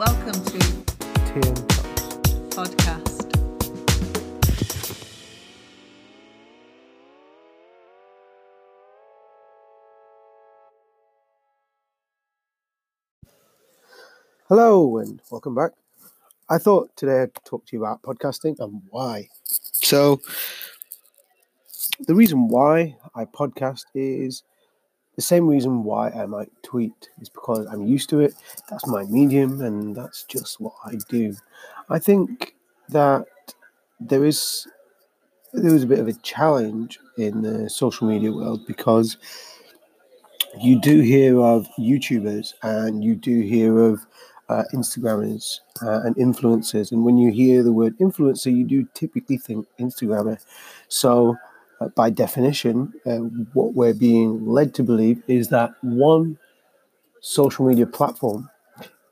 Welcome to Tea and Toast. podcast. Hello and welcome back. I thought today I'd talk to you about podcasting and why. So, the reason why I podcast is the same reason why I might tweet is because I'm used to it. That's my medium, and that's just what I do. I think that there is there is a bit of a challenge in the social media world because you do hear of YouTubers and you do hear of uh, Instagrammers uh, and influencers, and when you hear the word influencer, you do typically think Instagrammer. So uh, by definition, uh, what we're being led to believe is that one social media platform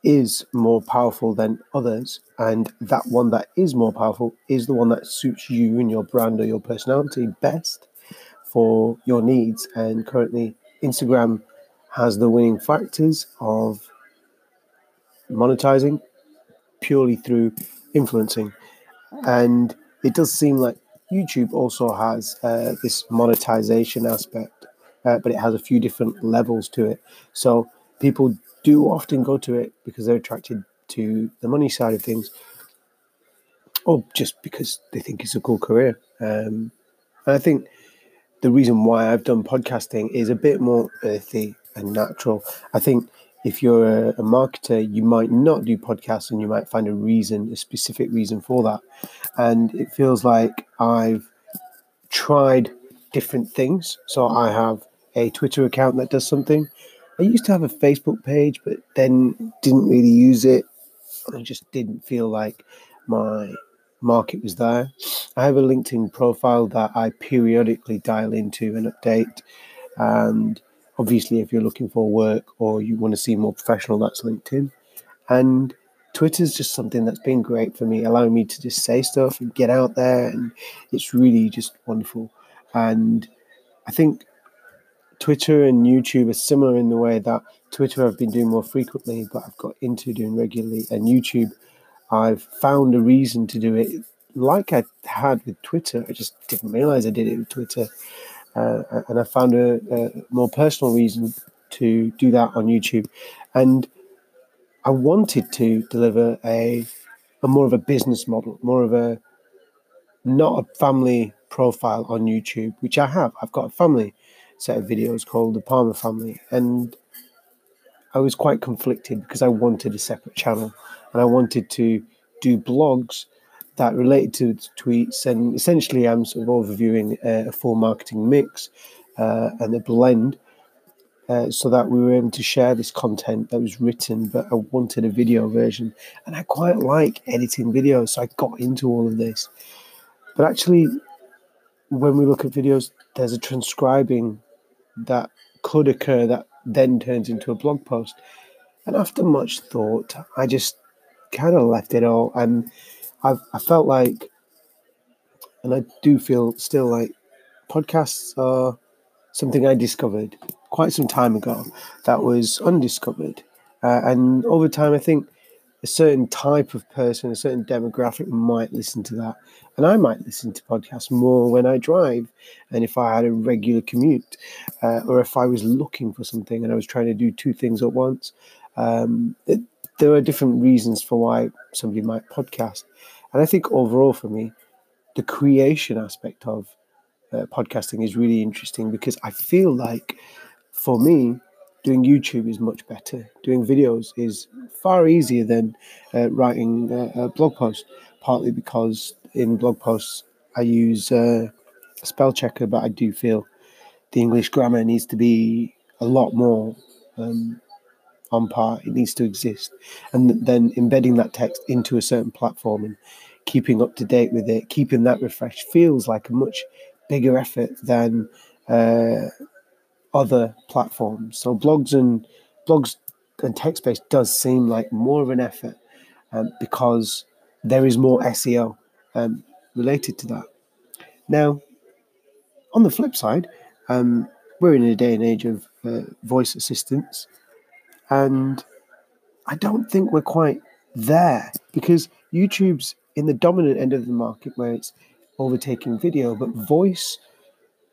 is more powerful than others, and that one that is more powerful is the one that suits you and your brand or your personality best for your needs. And currently, Instagram has the winning factors of monetizing purely through influencing. And it does seem like YouTube also has uh, this monetization aspect, uh, but it has a few different levels to it. So people do often go to it because they're attracted to the money side of things, or just because they think it's a cool career. Um, and I think the reason why I've done podcasting is a bit more earthy and natural. I think if you're a, a, marketer, you might not do podcasts and you might find a reason, a specific reason for that. And it feels like I've tried different things. So I have a Twitter account that does something. I used to have a Facebook page, but then didn't really use it. I just didn't feel like my market was there. I have a LinkedIn profile that I periodically dial into and update. And obviously, if you're looking for work or you want to see more professional, that's LinkedIn. And Twitter is just something that's been great for me, allowing me to just say stuff and get out there. And it's really just wonderful. And I think Twitter and YouTube are similar in the way that Twitter I've been doing more frequently, but I've got into doing regularly. And YouTube, I've found a reason to do it like I had with Twitter. I just didn't realize I did it with Twitter. Uh, and I found a, a, more personal reason to do that on YouTube. And I wanted to deliver a, a more of a business model, more of a not a family profile on YouTube, which I have. I've got a family set of videos called the Palmer Family, and I was quite conflicted because I wanted a separate channel and I wanted to do blogs that related to tweets. And essentially, I'm sort of overviewing a, a full marketing mix uh, and a blend. Uh, so that we were able to share this content that was written, but I wanted a video version, and I quite like editing videos, so I got into all of this. But actually, when we look at videos, there's a transcribing that could occur that then turns into a blog post. And after much thought, I just kind of left it all. And I've, I felt like, and I do feel still like podcasts are something I discovered quite some time ago that was undiscovered. Uh, and over time, I think a certain type of person, a certain demographic might listen to that. And I might listen to podcasts more when I drive and if I had a regular commute uh, or if I was looking for something and I was trying to do two things at once. Um, it, there are different reasons for why somebody might podcast. And I think overall for me, the creation aspect of uh, podcasting is really interesting because I feel like for me, doing YouTube is much better. Doing videos is far easier than uh, writing a, a, blog post, partly because in blog posts I use uh, a spell checker, but I do feel the English grammar needs to be a lot more um, on par. It needs to exist. And then embedding that text into a certain platform and keeping up to date with it, keeping that refreshed feels like a much bigger effort than. Uh, other platforms. So blogs and blogs and text based does seem like more of an effort um, because there is more SEO um, related to that. Now, on the flip side, Um, we're in a day and age of uh, voice assistants, and I don't think we're quite there because YouTube's in the dominant end of the market where it's overtaking video, but voice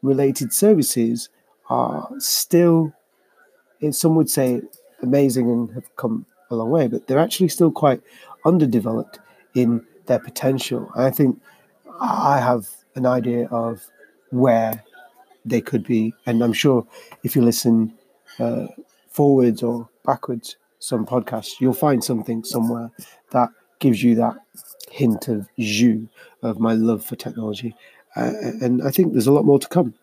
related services are still, some would say, amazing and have come a long way, but they're actually still quite underdeveloped in their potential. I think I have an idea of where they could be, and I'm sure if you listen uh, forwards or backwards some podcasts, you'll find something somewhere that gives you that hint of jus of my love for technology. Uh, and I think there's a lot more to come.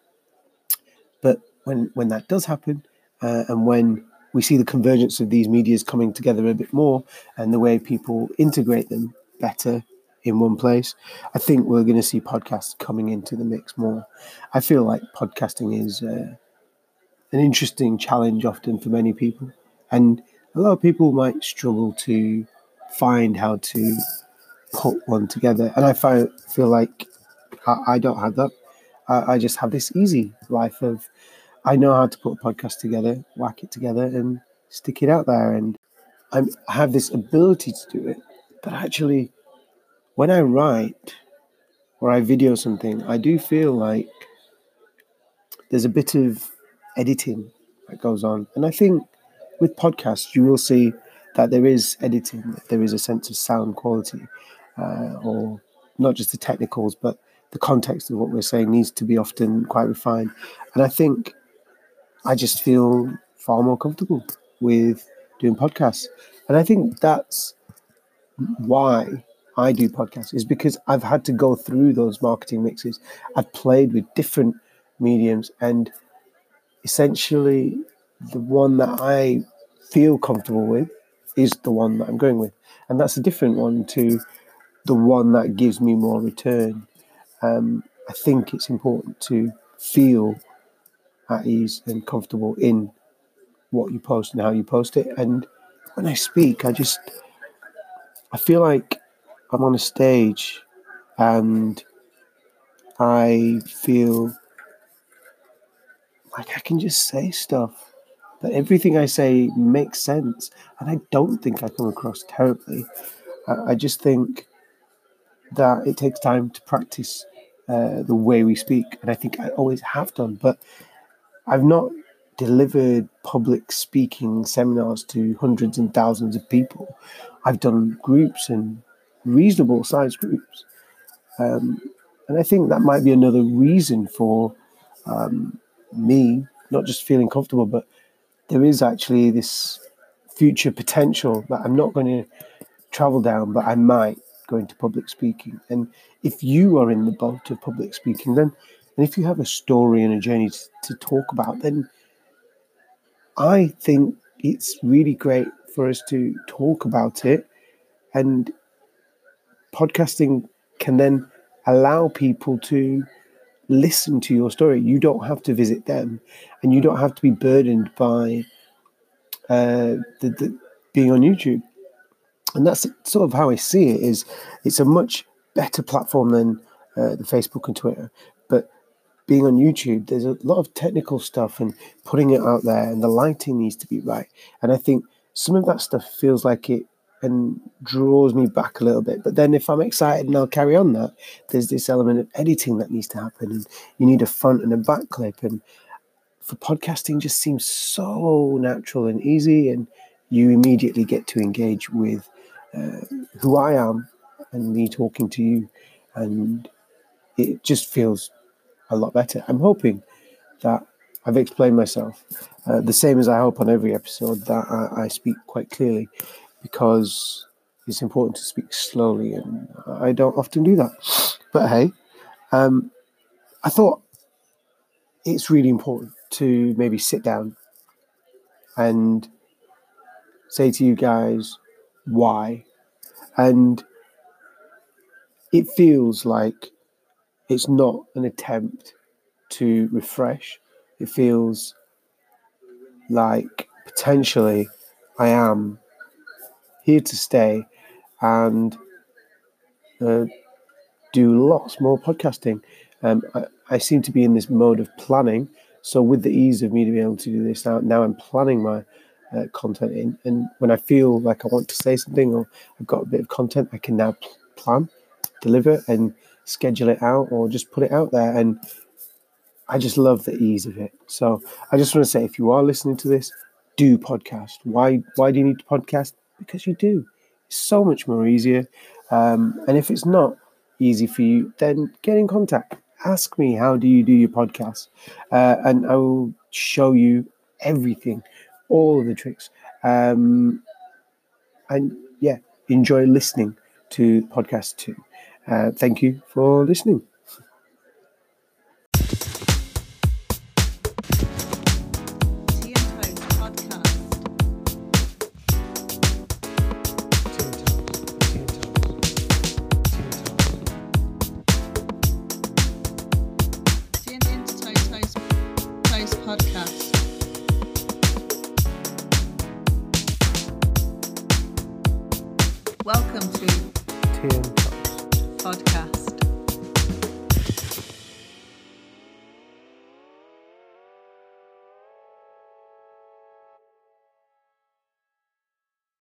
But when when that does happen, uh, and when we see the convergence of these medias coming together a bit more, and the way people integrate them better in one place, I think we're going to see podcasts coming into the mix more. I feel like podcasting is uh, an interesting challenge often for many people, and a lot of people might struggle to find how to put one together. And I find, feel like I, don't have that. I, I, just have this easy life of I know how to put a podcast together, whack it together, and stick it out there. And I'm, I have this ability to do it. But actually, when I write or I video something, I do feel like there's a bit of editing that goes on. And I think with podcasts, you will see that there is editing, there is a sense of sound quality, uh, or not just the technicals, but the context of what we're saying needs to be often quite refined. And I think I just feel far more comfortable with doing podcasts. And I think that's why I do podcasts, is because I've had to go through those marketing mixes. I've played with different mediums, and essentially, the one that I feel comfortable with is the one that I'm going with. And that's a different one to the one that gives me more return. Um, I think it's important to feel at ease and comfortable in what you post and how you post it. And when I speak, I just I feel like I'm on a stage and I feel like I can just say stuff that everything I say makes sense. And I don't think I come across terribly. I, I just think that it takes time to practice uh, the way we speak. And I think I always have done. But I've not delivered public speaking seminars to hundreds and thousands of people. I've done groups and reasonable sized groups. Um, and I think that might be another reason for um, me not just feeling comfortable, but there is actually this future potential that I'm not going to travel down, but I might go into public speaking. And if you are in the boat of public speaking, then and if you have a story and a journey to, to talk about, then I think it's really great for us to talk about it. And podcasting can then allow people to listen to your story. You don't have to visit them, and you don't have to be burdened by uh, the, the, being on YouTube. And that's sort of how I see it. Is it's a much better platform than uh, the Facebook and Twitter, but being on YouTube, there's a lot of technical stuff and putting it out there, and the lighting needs to be right. And I think some of that stuff feels like it and draws me back a little bit. But then if I'm excited and I'll carry on that, there's this element of editing that needs to happen. And you need a front and a back clip. And for podcasting just seems so natural and easy. And you immediately get to engage with uh, who I am and me talking to you. And it just feels a lot better. I'm hoping that I've explained myself uh, the same as I hope on every episode that I, I speak quite clearly because it's important to speak slowly, and I don't often do that. But hey, um, I thought it's really important to maybe sit down and say to you guys why. And it feels like it's not an attempt to refresh. It feels like potentially I am here to stay and uh, do lots more podcasting. Um, I, I, seem to be in this mode of planning So with the ease of me to be able to do this now, now I'm planning my uh, content in, and when I feel like I want to say something or I've got a bit of content, I can now pl- plan, deliver, and schedule it out or just put it out there. And I just love the ease of it. So I just want to say, if you are listening to this, do podcast. Why? Why do you need to podcast? Because you do. It's so much more easier. Um, and if it's not easy for you, then get in contact. Ask me how do you do your podcast, uh, and I will show you everything, all of the tricks. Um, and yeah, enjoy listening to podcast too. Uh, thank you for listening.